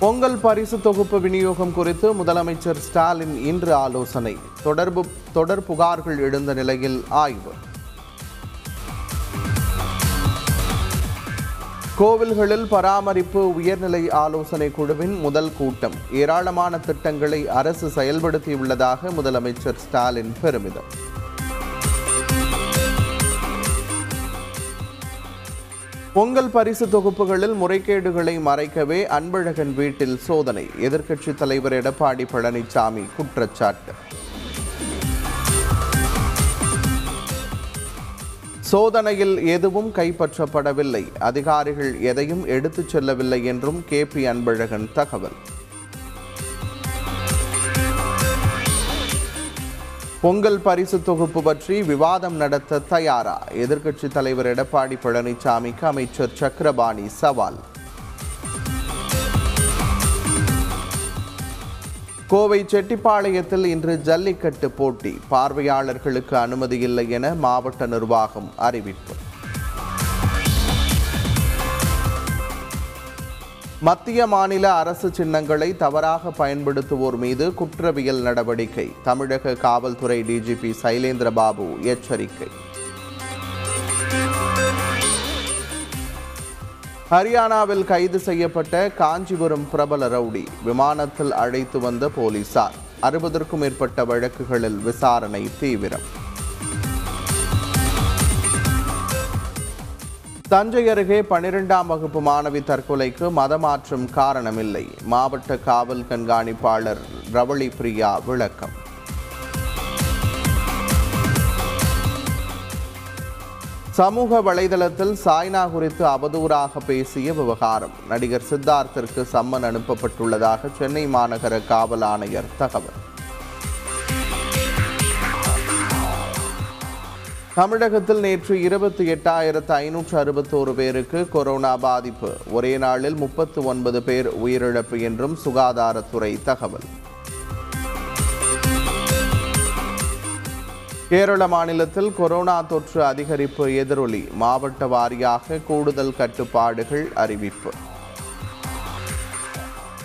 பொங்கல் பரிசு தொகுப்பு விநியோகம் குறித்து முதலமைச்சர் ஸ்டாலின் இன்று ஆலோசனை. தொடர்பு தொடர் புகார்கள் எழுந்த நிலையில் ஆய்வு. கோவில்களில் பராமரிப்பு உயர்நிலை ஆலோசனை குழுவின் முதல் கூட்டம். ஏராளமான திட்டங்களை அரசு செயல்படுத்தியுள்ளதாக முதலமைச்சர் ஸ்டாலின் பெருமிதம். பொங்கல் பரிசு தொகுப்புகளில் முறைகேடுகளை மறைக்கவே அன்பழகன் வீட்டில் சோதனை. எதிர்க்கட்சித் தலைவர் எடப்பாடி பழனிசாமி குற்றச்சாட்டு. சோதனையில் எதுவும் கைப்பற்றப்படவில்லை. அதிகாரிகள் எதையும் எடுத்துச் செல்லவில்லை என்றும் கே பி அன்பழகன் தகவல். பொங்கல் பரிசு தொகுப்பு பற்றி விவாதம் நடத்த தயாரா? எதிர்க்கட்சித் தலைவர் எடப்பாடி பழனிசாமிக்கு அமைச்சர் சக்கரபாணி சவால். கோவை செட்டிப்பாளையத்தில் இன்று ஜல்லிக்கட்டு போட்டி. பார்வையாளர்களுக்கு அனுமதி இல்லை என மாவட்ட நிர்வாகம் அறிவிப்பு. மத்திய மாநில அரசு சின்னங்களை தவறாக பயன்படுத்துவோர் மீது குற்றவியல் நடவடிக்கை. தமிழக காவல்துறை டிஜிபி சைலேந்திர பாபு எச்சரிக்கை. ஹரியானாவில் கைது செய்யப்பட்ட காஞ்சிபுரம் பிரபல ரவுடி விமானத்தில் அழைத்து வந்த போலீசார். அறுபதற்கும் மேற்பட்ட வழக்குகளில் விசாரணை தீவிரம். தஞ்சை அருகே பனிரெண்டாம் வகுப்பு மாணவி தற்கொலைக்கு மதமாற்றம் காரணமில்லை. மாவட்ட காவல் கண்காணிப்பாளர் ரவளி பிரியா விளக்கம். சமூக வலைதளத்தில் சாய்னா குறித்து அவதூறாக பேசிய விவகாரம். நடிகர் சித்தார்த்திற்கு சம்மன் அனுப்பப்பட்டுள்ளதாக சென்னை மாநகர காவல் ஆணையர் தகவல். தமிழகத்தில் நேற்று இருபத்தி எட்டாயிரத்து ஐநூற்று அறுபத்தோரு பேருக்கு கொரோனா பாதிப்பு. ஒரே நாளில் முப்பத்து ஒன்பது பேர் உயிரிழப்பு என்றும் சுகாதாரத்துறை தகவல். கேரள மாநிலத்தில் கொரோனா தொற்று அதிகரிப்பு எதிரொலி. மாவட்ட வாரியாக கூடுதல் கட்டுப்பாடுகள் அறிவிப்பு.